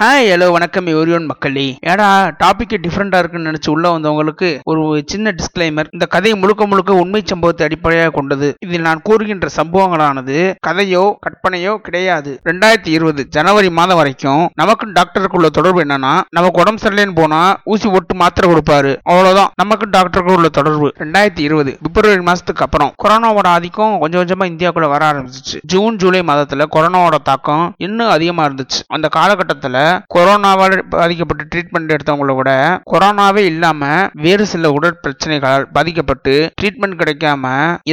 Hi hello வணக்கம் எவரியோன் மக்களே. ஏடா டாபிக் டிஃப்ரெண்டா இருக்குன்னு நினைச்சு உள்ள வந்தவங்களுக்கு ஒரு சின்ன டிஸ்கிளைமர் இந்த கதை முழுக்க முழுக்க உண்மை சம்பவத்தை அடிப்படையாக கொண்டது. இதில் நான் கூறுகின்ற சம்பவங்களானது கதையோ கற்பனையோ கிடையாது. ரெண்டாயிரத்தி இருபது ஜனவரி மாதம் வரைக்கும் நமக்கும் டாக்டருக்கு உள்ள தொடர்பு என்னன்னா நமக்கு உடம்பு சரியில்லைன்னு போனா ஊசி போட்டு மாத்திரை கொடுப்பாரு. அவ்வளவுதான். நமக்கு டாக்டருக்கு உள்ள தொடர்பு. ரெண்டாயிரத்தி இருபது பிப்ரவரி மாசத்துக்கு அப்புறம் கொரோனாவோட ஆதிக்கம் கொஞ்சம் கொஞ்சமா இந்தியாக்குள்ள வர ஆரம்பிச்சிச்சு. ஜூன் ஜூலை மாதத்துல கொரோனாவோட தாக்கம் இன்னும் அதிகமா இருந்துச்சு. அந்த காலகட்டத்துல கொரோனாவால் பாதிக்கப்பட்டு ட்ரீட்மெண்ட் எடுத்தவங்கள கூட கொரோனாவே இல்லாம வேறு சில உடல் பிரச்சனைகளால் பாதிக்கப்பட்டு ட்ரீட்மெண்ட் கிடைக்காம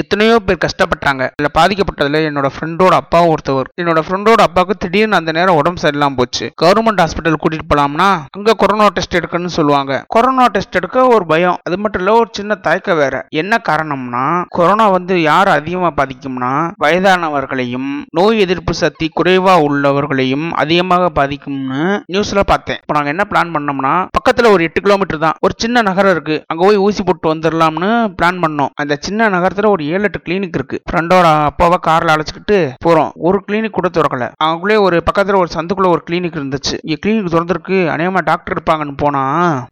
எத்தனையோ பேர் கஷ்டப்பட்டாங்க. இதுல பாதிக்கப்பட்டதுல என்னோட ஃப்ரெண்டோட அப்பா ஒருத்தவர். என்னோட ஃப்ரெண்டோட அப்பாவுக்கு திடீர்னு அந்த நேரம் உடம்பு சரியில்லாம போச்சு. கவர்மெண்ட் ஹாஸ்பிட்டல் கூட்டிட்டு போலாம்னா அங்க கொரோனா டெஸ்ட் எடுக்கணும்னு சொல்லுவாங்க. கொரோனா டெஸ்ட் எடுக்க ஒரு பயம். அது மட்டும் இல்ல ஒரு சின்ன தயக்க வேற. என்ன காரணம்னா கொரோனா வந்து யார் அதிகமா பாதிக்கும்னா வயதானவர்களையும் நோய் எதிர்ப்பு சக்தி குறைவா உள்ளவர்களையும் அதிகமாக பாதிக்கும்னு நியூஸ்ல பார்த்தேன். இப்போ நாங்க என்ன பிளான் பண்ணோம்னா பக்கத்துல ஒரு எட்டு கிலோமீட்டர் தான். ஒரு சின்ன நகரம் இருக்கு. அங்க போய் ஊசி போட்டு வந்துடலாம்னு பிளான் பண்ணோம். அந்த சின்ன நகரத்துல ஒரு ஏழு எட்டு கிளினிக் இருக்கு. ஃப்ரெண்டோட அப்பாவை கார்ல அழைச்சிக்கிட்டு போறோம். ஒரு கிளினிக் கூட திறக்கல. அவங்களே ஒரு பக்கத்துல ஒரு சந்துக்குள்ள ஒரு கிளினிக் இருந்துச்சு. இங்க கிளினிக் திறந்திருக்கு. அநேகமா டாக்டர் இருப்பாங்கன்னு போனா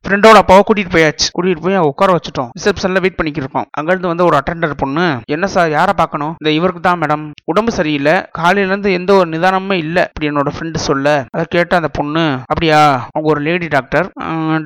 ஃப்ரெண்டோட அப்பாவை கூட்டிட்டு போயாச்சு. கூட்டிட்டு போய் உட்கார வச்சுட்டோம். ரிசப்ஷன்ல வெயிட் பண்ணிக்கிருக்கோம் அங்கிருந்து வந்து ஒரு அட்டெண்டர் பொண்ணு என்ன சார் யாரை பார்க்கணும்? இந்த இவருக்கு தான் மேடம் உடம்பு சரியில்லை. காலையில இருந்து எந்த ஒரு நிதானமே இல்லை. அப்படி என்னோட ஃப்ரெண்டு சொல்ல அதை கேட்டு அந்த பொண்ணு அப்படியா? அவங்க ஒரு லேடி டாக்டர்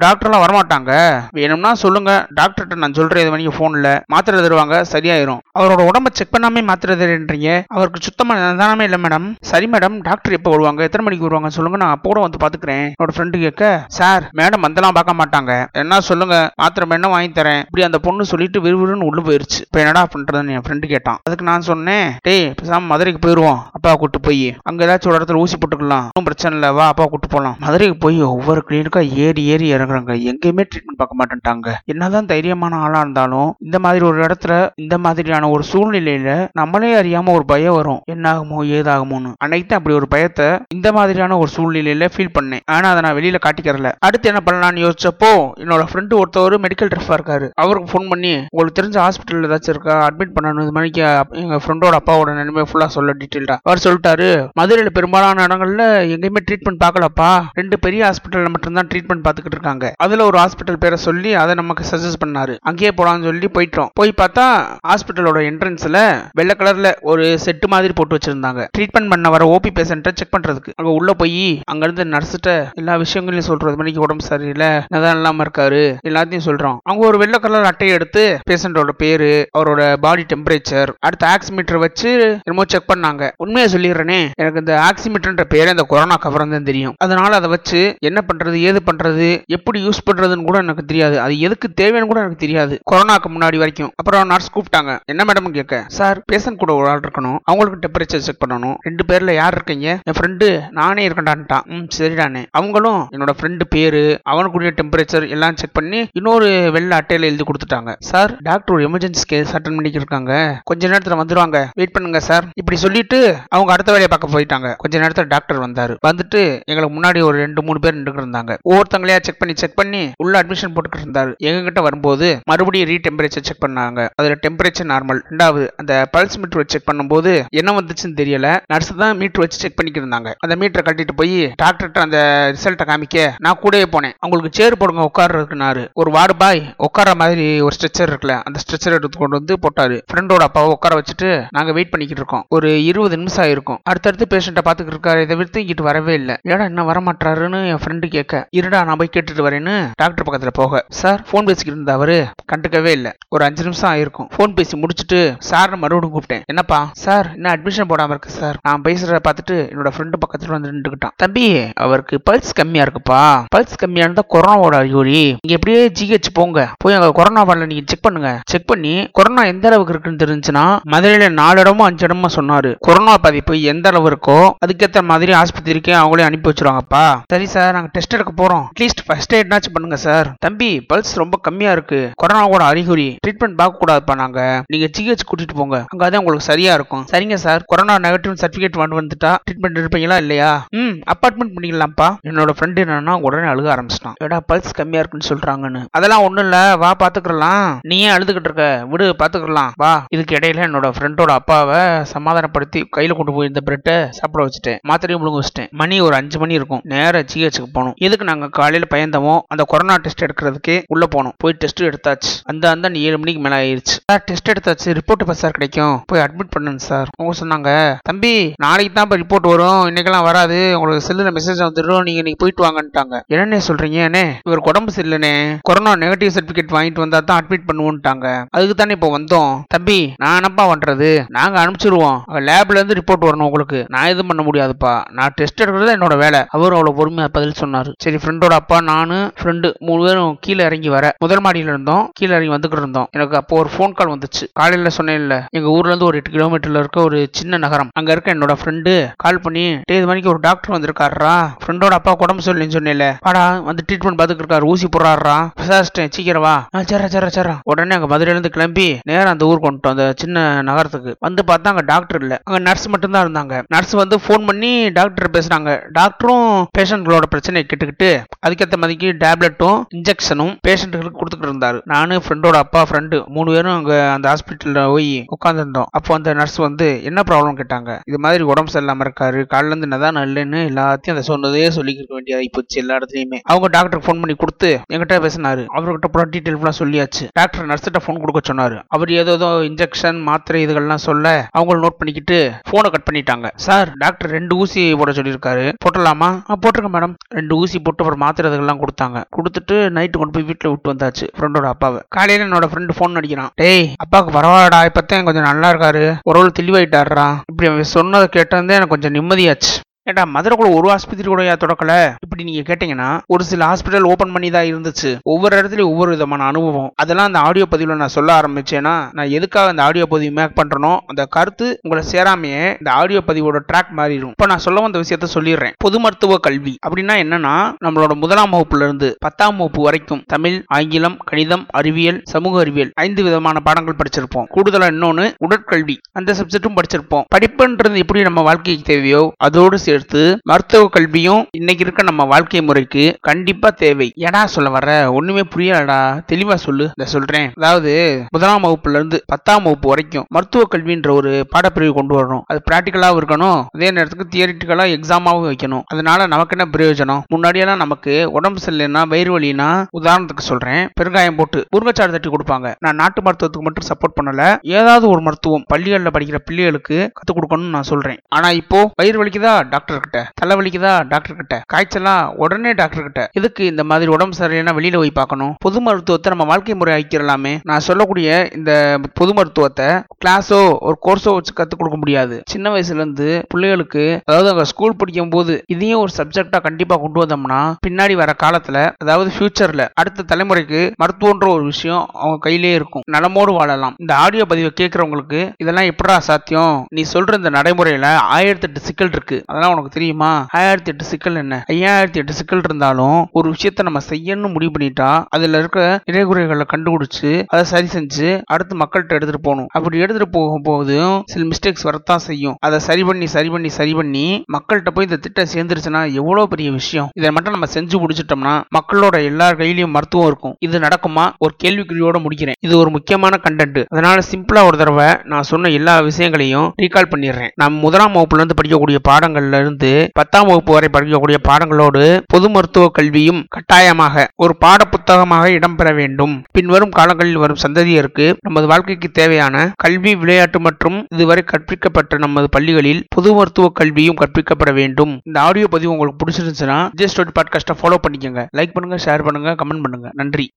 டாக்டர்லாம் வரமாட்டாங்க. வேணும்னா சொல்லுங்க. டாக்டர்கிட்ட நான் சொல்றேன் இது மணிக்கு போன்ல மாத்திரை தருவாங்க சரியாயிரும். அவரோட உடம்ப செக் பண்ணாமே மாத்திரை தருன்றீங்க அவருக்கு சுத்தமா நிதானமே இல்லை மேடம் சரி மேடம் டாக்டர் எப்போ வருவாங்க? எத்தனை மணிக்கு வருவாங்க சொல்லுங்க. நான் அப்போ கூட வந்து பாத்துக்கிறேன் என்னோட ஃப்ரெண்டு கேட்க சார் மேடம் வந்தெல்லாம் பார்க்க மாட்டாங்க. என்ன சொல்லுங்க? மாத்திரை என்ன வாங்கி தரேன்? இப்படி அந்த பொண்ணு சொல்லிட்டு விறுவிறுன்னு உள்ள போயிருச்சு. இப்போ என்னடா பண்றதுன்னு என் ஃப்ரெண்டு கேட்டான். அதுக்கு நான் சொன்னேன் டேய் பேசாம மதுரைக்கு போயிருவோம் அப்பா கூட்டு போய். அங்க ஏதாச்சும் ஒரு இடத்துல ஊசி போட்டுக்கலாம். ஒன்றும் பிரச்சனை இல்லை வா அப்பா கூட்டு போகலாம் மதுரைக்கு போய் ஒவ்வொரு கிளினிக்கா ஏறி ஏறி இறங்குறாங்க. எங்கேயுமே ட்ரீட்மெண்ட் பார்க்க மாட்டேன்ட்டாங்க. என்னதான் தைரியமான ஆளா இருந்தாலும் இந்த மாதிரி ஒரு இடத்துல இந்த மாதிரியான ஒரு சூழ்நிலையில நம்மளே அறியாம ஒரு பயம் வரும். என்ன ஆகுமோ ஏதாகுமோன்னு. அன்னைக்கு தான் அப்படி ஒரு பயத்தை இந்த மாதிரியான ஒரு சூழ்நிலையில ஃபீல் பண்ணேன். ஆனா அதை நான் வெளியில காட்டிக்கிறல. அடுத்து என்ன பண்ணலாம்னு யோசிச்சப்போ என்னோட ஃப்ரெண்டு ஒருத்தவர் மெடிக்கல் ட்ரெஃபா இருக்காரு. அவருக்கு ஃபோன் பண்ணி உங்களுக்கு தெரிஞ்ச ஹாஸ்பிட்டல் ஏதாச்சும் இருக்கா? அட்மிட் பண்ணணும். இது மணிக்கு எங்க ஃப்ரெண்டோட அப்பாவோட நிலைமை ஃபுல்லா சொல்ல டீட்டெயில்டா அவர் சொல்லிட்டாரு மதுரையில பெரும்பாலான இடங்கள்ல எங்கேயுமே ட்ரீட்மெண்ட் பார்க்கலப்பா ரெண்டு பெரிய ஹாஸ்பிட்டல்ல மட்டும்தான் ட்ரீட்மெண்ட் பார்த்துக்கிட்டு இருக்காங்க. அதுல ஒரு ஹாஸ்பிட்டல் பேரை சொல்லி அதை நமக்கு சஜஸ்ட் பண்ணாரு. அங்கேயே போலாம்னு சொல்லி போயிட்டோம். போய் பார்த்தா ஹாஸ்பிட்டலோட என்ட்ரன்ஸ்ல வெள்ளை கலர்ல ஒரு செட்டு மாதிரி போட்டு வச்சிருந்தாங்க. ட்ரீட்மெண்ட் பண்ண வர ஓபி பேஷண்ட்டை செக் பண்றதுக்கு. அங்க உள்ள போய் அங்க இருந்து நர்ஸ்கிட்ட எல்லா விஷயங்களையும் சொல்றது. மணிக்கு உடம்பு சரியில்லை நிதானம் இல்லாம இருக்காரு எல்லாத்தையும் சொல்றோம் அவங்க ஒரு வெள்ளை கலர் அட்டையை எடுத்து பேஷண்டோட பேரு அவரோட பாடி டெம்பரேச்சர் அடுத்து ஆக்சிமீட்டர் வச்சு என்னமோ செக் பண்ணாங்க. உண்மையை சொல்லிடுறேனே எனக்கு இந்த ஆக்சிமீட்டர்ன்ற பேரே இந்த கொரோனா கவரம் தான் தெரியும். அதனால அதை வச்சு என்ன பண்றது ஏது பண்றது எப்படி யூஸ் பண்றதுன்னு கூட எனக்கு தெரியாது. அது எதுக்கு தேவைன்னு கூட எனக்கு தெரியாது. கொரோனாக்கு முன்னாடி வரைக்கும். அப்புறம் நர்ஸ் கூப்பிட்டாங்க. என்ன மேடம் கேட்க சார் பேஷண்ட் கூட ஒரு ஆள் இருக்கணும். அவங்களுக்கு டெம்பரேச்சர் செக் பண்ணணும். ரெண்டு பேர்ல யார் இருக்கீங்க? என் ஃப்ரெண்டு நானே இருக்கண்டான்ட்டான் ம் சரிடானே. அவங்களும் என்னோட ஃப்ரெண்டு பேரு அவனுக்குரிய டெம்பரேச்சர் எல்லாம் செக் பண்ணி இன்னொரு வெள்ள அட்டையில எழுதி கொடுத்துட்டாங்க. சார் டாக்டர் ஒரு எமர்ஜென்சி கேஸ் அட்டன் பண்ணிக்கு இருக்காங்க கொஞ்ச நேரத்துல வந்துருவாங்க. வெயிட் பண்ணுங்க சார் இப்படி சொல்லிட்டு அவங்க அடுத்த வேலையை பார்க்க போயிட்டாங்க. கொஞ்ச நேரத்துல டாக்டர் வந்தாரு. வந்துட்டு எங்களை முன்னாடி ஒரு ரெண்டு மூணு பேர் நின்றுட்டு இருந்தாங்க ஒவ்வொருத்தங்களையா செக் பண்ணி செக் பண்ணி உள்ள அட்மிஷன் போட்டுக்கிட்டு இருந்தாரு எங்க கிட்ட வரும்போது மறுபடியும் ரீ டெம்பரேச்சர் செக் பண்ணாங்க. அதுல டெம்பரேச்சர் நார்மல் ரெண்டாவது அந்த பல்ஸ் மீட்டர் வச்சு செக் பண்ணும்போது என்ன வந்துச்சுன்னு தெரியல. நர்ஸ் தான் மீட்டர் வச்சு செக் பண்ணிக்கிட்டு இருந்தாங்க அந்த மீட்டரை கட்டிட்டு போய் டாக்டர்கிட்ட அந்த ரிசல்ட்டை காமிக்க நான் கூடவே போனேன். அவங்களுக்கு சேர் போடுங்க உட்கார்றதுக்குனாரு ஒரு வார்டு பாய் உட்கார மாதிரி ஒரு ஸ்ட்ரெச்சர் இருக்குல்ல அந்த ஸ்ட்ரெச்சர் எடுத்து கொண்டு வந்து போட்டாரு. ஃப்ரெண்டோட அப்பாவை உட்கார வச்சுட்டு நாங்க வெயிட் பண்ணிக்கிட்டு இருக்கோம் ஒரு இருபது நிமிஷம் ஆயிருக்கும். அடுத்தடுத்து பேஷண்ட்டை பாத்துக்கிட்டு இருக்காரு. இதை விட்டு இங்கிட்டு வரவே இல்லை. ஏன்னா என்ன வரமாட்டாருன்னு என் ஃப்ரெண்டு கேட்க. இருடா நான் போய் கேட்டுட்டு வரேன்னு டாக்டர் பக்கத்துல போக. சார் ஃபோன் பேசிக்கிட்டு இருந்த அவரு? கண்டுக்கவே இல்லை. ஒரு அஞ்சு நிமிஷம் ஆயிருக்கும். ஃபோன் பேசி முடிச்சுட்டு சார் மறுபடியும் கூப்பிட்டேன். என்னப்பா? சார் என்ன அட்மிஷன் போடாம இருக்கு சார். நான் பேசுறத பார்த்துட்டு என்னோட ஃப்ரெண்டு பக்கத்துல வந்து நின்றுக்கிட்டான். தம்பி அவருக்கு பல்ஸ் கம்மியா இருக்குப்பா. பல்ஸ் கம்மியா இருந்தா கொரோனாவோட அறிகுறி. நீங்க எப்படியே ஜிஹெச் போங்க. போய் அங்க கொரோனா வரல நீங்க செக் பண்ணுங்க. செக் பண்ணி கொரோனா எந்த அளவுக்கு இருக்குன்னு தெரிஞ்சுன்னா மதுரையில நாலு இடமும் அஞ்சு இடமும் சொன்னாரு. கொரோனா பாதிப்பு எந்த அளவு இருக்கோ அதுக்கேற்ற மாதிரி ஆஸ்பத்திரிக்கு அவங்களே அனுப்பி வச்சிருவாங்கப்பா சரி சார் நாங்க டெஸ்ட் எடுக்க போறோம். அட்லீஸ்ட் ஃபர்ஸ்ட் எய்ட்னாச்சும் பண்ணுங்க சார். தம்பி பல்ஸ் ரொம்ப கம்மியா இருக்கு. கொரோனாவோட அறிகுறி. ட்ரீட்மெண்ட் பார்க்க கூடாதுப்பா நாங்க. நீங்க ஜிஹெச் கூட்டிட்டு போங்க. அங்கதான் உங்களுக்கு சரியா இருக்கும். சரிங்க சார். கொரோனா நெகட்டிவ் சர்டிபிகேட் வந்து வந்துட்டா ட்ரீட்மெண்ட் எடுப்பீங்களா இல்லையா? ம் அப்பார்ட்மெண்ட் பண்ணிக்கலாம்ப்பா. என்னோட ஃப்ரெண்டு என்னன்னா உடனே அழுக ஆரம்பிச்சிட்டான். ஏடா பல்ஸ் கம்மியா இருக்குன்னு சொல்றாங்கன்னு. அதெல்லாம் ஒண்ணும் இல்ல. வா பாத்துக்கலாம் நீ ஏன் அழுதுகிட்டு இருக்க? விடு பாத்துக்கலாம் வா. இதுக்கு இடையில என்னோட ஃப்ரெண்டோட அப்பாவை சமாதானப்படுத்தி கையில கொண்டு போய் இந்த பிரெட்டை சாப்பிட வச்சுட்டேன். மாத்திரையும் முழுங்க வச்சுட்டேன். மணி ஒரு அஞ்சு மணி இருக்கும். நேராக ஜிஹெச்சுக்கு போனோம் எதுக்கு நாங்க காலையில பயந்தமோ அந்த கொரோனா டெஸ்ட் எடுக்கிறதுக்கு உள்ள போனோம் போய் டெஸ்ட் எடுத்தாச்சு. அந்த அந்த ஏழு மணிக்கு மேல ஆயிருச்சு. சார் டெஸ்ட் எடுத்தாச்சு. ரிப்போர்ட் எப்ப சார் கிடைக்கும்? போய் அட்மிட் பண்ணுங்க சார். அவங்க சொன்னாங்க தம்பி நாளைக்கு தான் இப்போ ரிப்போர்ட் வரும். இன்னைக்கெல்லாம் வராது. உங்களுக்கு செல்லுல மெசேஜ் வந்துடும் நீங்க நீங்க போயிட்டு வாங்கன்ட்டாங்க. என்னண்ணே சொல்றீங்க? அண்ணே இவருக்கு உடம்பு சரியில்லைண்ணே. கொரோனா நெகட்டிவ் சர்டிபிகேட் வாங்கிட்டு வந்தா தான் அட்மிட் பண்ணுவோம்ட்டாங்க அதுக்கு தானே இப்போ வந்தோம். தம்பி நான் என்னப்பா பண்றது? நாங்க அனுப்பிச்சிருவோம். லேப்ல இருந்து ரிப்போர்ட் வரணும் உங்களுக்கு. நான் எதுவும் பண்ண முடியாதுப்பா. நான் டெஸ்ட் எடுக்கிறது என்னோட வேலை. அவரும் அவ்வளவு பொறுமையா பதில் சொன்னாரு. சரி ஃப்ரெண்டோட அப்பா நானு ஃப்ரெண்டு மூணு பேரும் கீழே இறங்கி வர முதல் மாடியில இருந்தோம். கீழே இறங்கி வந்துகிட்டு இருந்தோம். எனக்கு அப்போ ஒரு ஃபோன் கால் வந்துச்சு. காலையில சொன்னேன்ல எங்க ஊர்ல இருந்து ஒரு எட்டு கிலோமீட்டர்ல இருக்க ஒரு சின்ன நகரம். அங்க இருக்க என்னோட ஃப்ரெண்டு கால் பண்ணி டே மணிக்கு ஒரு டாக்டர் வந்திருக்காருடா. ஃப்ரெண்டோட அப்பா உடம்பு சொல்லின்னு சொன்னேன்ல. வாடா வந்து ட்ரீட்மெண்ட் பார்த்துட்டு இருக்காரு. ஊசி போடுறாரா விசாரிச்சிட்டேன். சீக்கிரம் வா. ஆ சரா சரா சரா உடனே அங்க மதுரையில இருந்து கிளம்பி நேரம் அந்த ஊருக்கு வந்துட்டோம். அந்த சின்ன நகரத்துக்கு. வந்து பார்த்தா அங்க டாக்டர் இல்ல. அங்க நர்ஸ் மட்டும் தான் இருந்தாங்க. நர்ஸ் வந்து ஃபோன் பண்ணி டாக்டர் பேசுறாங்க. டாக்டரும் பேஷண்ட்களோட பிரச்சனையை கேட்டுக்கிட்டு அதுக்கேற்ற மாதிரிக்கு டேப்லெட்டும் இன்ஜெக்ஷனும் பேஷண்ட்டுகளுக்கு கொடுத்துட்டு இருந்தாரு. நானு ஃப்ரெண்டோட அப்பா ஃப்ரெண்டு மூணு பேரும் அங்கே அந்த ஹாஸ்பிட்டலில் போய் உட்காந்துருந்தோம் அப்போ அந்த நர்ஸ் வந்து என்ன ப்ராப்ளம் கேட்டாங்க. இது மாதிரி உடம்பு சரியில்லாமல் இருக்காரு. காலைல இருந்து நதான் எல்லாத்தையும் அதை சொன்னதே சொல்லிக்க வேண்டியதாகி போச்சு எல்லா இடத்துலையுமே. அவங்க டாக்டருக்கு ஃபோன் பண்ணி கொடுத்து என்கிட்ட பேசினாரு. அவர்கிட்ட அப்புறம் டீட்டெயில் ஃபுல்லாக சொல்லியாச்சு. டாக்டர் நர்ஸ்கிட்ட ஃபோன் கொடுக்க சொன்னாரு. அவர் ஏதோ ஏதோ இன்ஜெக்ஷன் மாத்திரை இதுகள்லாம் சொல்ல அவங்களும் நோட் பண்ணிக்கிட்டு ஃபோனை கட் பண்ணிட்டாங்க. சார் டாக்டர் ரெண்டு ஊசி போட சொல்லியிருக்காரு. போட்டலாமா ஆ போட்டிருக்கேன் மேடம் ரெண்டு ஊசி போட்டு அப்புறம் மாத்திரதுகள்லாம் கொடுத்தாங்க. கொடுத்துட்டு நைட்டு கொண்டு போய் வீட்டில் விட்டு வந்தாச்சு ஃப்ரெண்டோட அப்பாவை. காலையில என்னோட ஃப்ரெண்டு ஃபோன் அடிக்கிறான். டேய் அப்பாவுக்கு பரவாயில்லடா இப்போத்தான் கொஞ்சம் நல்லா இருக்காரு. ஒரு தெளிவாயிட்டாருடா. இப்படி அவன் சொன்னதை கேட்டதே எனக்கு கொஞ்சம் நிம்மதியாச்சு. ஏடா மதுரைக்குள்ள ஒரு ஆஸ்பத்திரி கூட தொடக்கல இப்படி நீங்க கேட்டீங்கன்னா ஒரு சில ஹாஸ்பிட்டல் ஓபன் பண்ணி தான் இருந்துச்சு. ஒவ்வொரு இடத்துலயும் ஒவ்வொரு விதமான அனுபவம். அதெல்லாம் அந்த ஆடியோ பதிவுல நான் சொல்ல ஆரம்பிச்சேன்னா நான் எதுக்காக அந்த ஆடியோ பதிவு மேக் பண்றனோ அந்த கருத்து உங்களை சேராமையே இந்த ஆடியோ பதிவோட ட்ராக் மாறிடும். இப்போ நான் சொல்ல வந்த விஷயத்த சொல்லிடுறேன். பொது மருத்துவ கல்வி அப்படின்னா என்னன்னா நம்மளோட முதலாம் வகுப்புல இருந்து பத்தாம் வகுப்பு வரைக்கும் தமிழ் ஆங்கிலம் கணிதம் அறிவியல் சமூக அறிவியல் ஐந்து விதமான பாடங்கள் படிச்சிருப்போம். கூடுதலா இன்னொன்னு உடற்கல்வி. அந்த சப்ஜெக்டும் படிச்சிருப்போம். படிப்புன்றது எப்படி நம்ம வாழ்க்கைக்கு தேவையோ அதோடு சேர்த்து மருத்துவ கல்வியும் இன்னைக்கு இருக்க நம்ம வாழ்க்கை முறைக்கு கண்டிப்பா தேவை. ஏடா சொல்ல வர ஒண்ணுமே புரியலடா. தெளிவா சொல்லு. இத சொல்றேன். அதாவது முதலாம் வகுப்புல இருந்து பத்தாம் வகுப்பு வரைக்கும் மருத்துவ கல்வின்ற ஒரு பாடப்பிரிவு கொண்டு வரணும். அது பிராக்டிக்கலாவும் இருக்கணும். அதே நேரத்துக்கு தியரிட்டிக்கலா எக்ஸாமாவும் வைக்கணும். அதனால நமக்கு என்ன பிரயோஜனம்? முன்னாடியெல்லாம் நமக்கு உடம்பு சரியில்லைன்னா வயிறு வலினா உதாரணத்துக்கு சொல்றேன். பெருங்காயம் போட்டு முருங்கைச்சாறு தட்டி கொடுப்பாங்க. நான் நாட்டு மருத்துவத்துக்கு மட்டும் சப்போர்ட் பண்ணல. ஏதாவது ஒரு மருத்துவம் பள்ளிகளில் படிக்கிற பிள்ளைகளுக்கு கத்துக் கொடுக்கணும்னு நான் சொல்றேன். ஆனா இப்போ வயிறு வலிக்குதா? டாக்டர் டாக்டர் கிட்ட தலை வலிக்குதா டாக்டர் கிட்ட காய்ச்சலா? உடனே டாக்டர் கிட்ட எதுக்கு இந்த மாதிரி உடம்பு சரியில்லைன்னா வெளியில போய் பார்க்கணும்? பொது மருத்துவத்தை நம்ம வாழ்க்கை முறை ஆக்கிடலாமே நான் சொல்லக்கூடிய இந்த பொது மருத்துவத்தை கிளாஸோ ஒரு கோர்ஸோ வச்சு கத்துக் கொடுக்க முடியாது. சின்ன வயசுல இருந்து பிள்ளைகளுக்கு அதாவது அவங்க ஸ்கூல் படிக்கும் போது இதையும் ஒரு சப்ஜெக்டா கண்டிப்பா கொண்டு வந்தோம்னா பின்னாடி வர காலத்துல அதாவது ஃபியூச்சர்ல அடுத்த தலைமுறைக்கு மருத்துவன்ற ஒரு விஷயம் அவங்க கையிலே இருக்கும். நலமோடு வாழலாம். இந்த ஆடியோ பதிவை கேட்கறவங்களுக்கு இதெல்லாம் எப்படா சாத்தியம்? நீ சொல்ற இந்த நடைமுறையில ஆயிரத்தி எட்டு சிக்கல் இருக்கு. அதெல்லாம் உனக்கு தெரியுமா? ஆயிரத்தி எட்டு சிக்கல் என்ன? ஐயாயிரத்தி எட்டு சிக்கல் இருந்தாலும் ஒரு விஷயத்த நம்ம செய்யணும்னு முடிவு பண்ணிட்டா அதுல இருக்க இறைகுறைகளை கண்டுபிடிச்சு அதை சரி செஞ்சு அடுத்து மக்கள்கிட்ட எடுத்துட்டு போகணும். அப்படி எடுத்துட்டு போகும்போதும் சில மிஸ்டேக்ஸ் வரத்தான் செய்யும். அதை சரி பண்ணி சரி பண்ணி சரி பண்ணி மக்கள்கிட்ட போய் இந்த திட்டம் சேர்ந்துருச்சுன்னா எவ்வளவு பெரிய விஷயம்? இதை மட்டும் நம்ம செஞ்சு முடிச்சிட்டோம்னா மக்களோட எல்லார் கையிலயும் மருத்துவம் இருக்கும். இது நடக்குமா? ஒரு கேள்விக்குறியோட முடிக்கிறேன். இது ஒரு முக்கியமான கண்டென்ட் அதனால சிம்பிளா ஒரு தடவை நான் சொன்ன எல்லா விஷயங்களையும் ரீகால் பண்ணிடுறேன். நான் முதலாம் வகுப்புல இருந்து படிக்கக்கூடிய பாடங்கள்ல இருந்து பத்தாம் வகுப்பு வரை படிக்கக்கூடிய பாடங்களோடு பொது மருத்துவ கல்வியும் கட்டாயமாக ஒரு பாட புத்தகமாக இடம்பெற வேண்டும். பின்வரும் காலங்களில் வரும் சந்ததியருக்கு நமது வாழ்க்கைக்கு தேவையான கல்வி விளையாட்டு மற்றும் இதுவரை கற்பிக்கப்பட்ட நமது பள்ளிகளில் பொது மருத்துவ கல்வியும் கற்பிக்கப்பட வேண்டும். இந்த ஆடியோ பதிவு உங்களுக்கு பிடிச்சிருந்துச்சுன்னா ஜஸ்ட் பாட்காஸ்ட்டை ஃபாலோ பண்ணிக்கோங்க. லைக் பண்ணுங்க ஷேர் பண்ணுங்க கமெண்ட் பண்ணுங்க. நன்றி.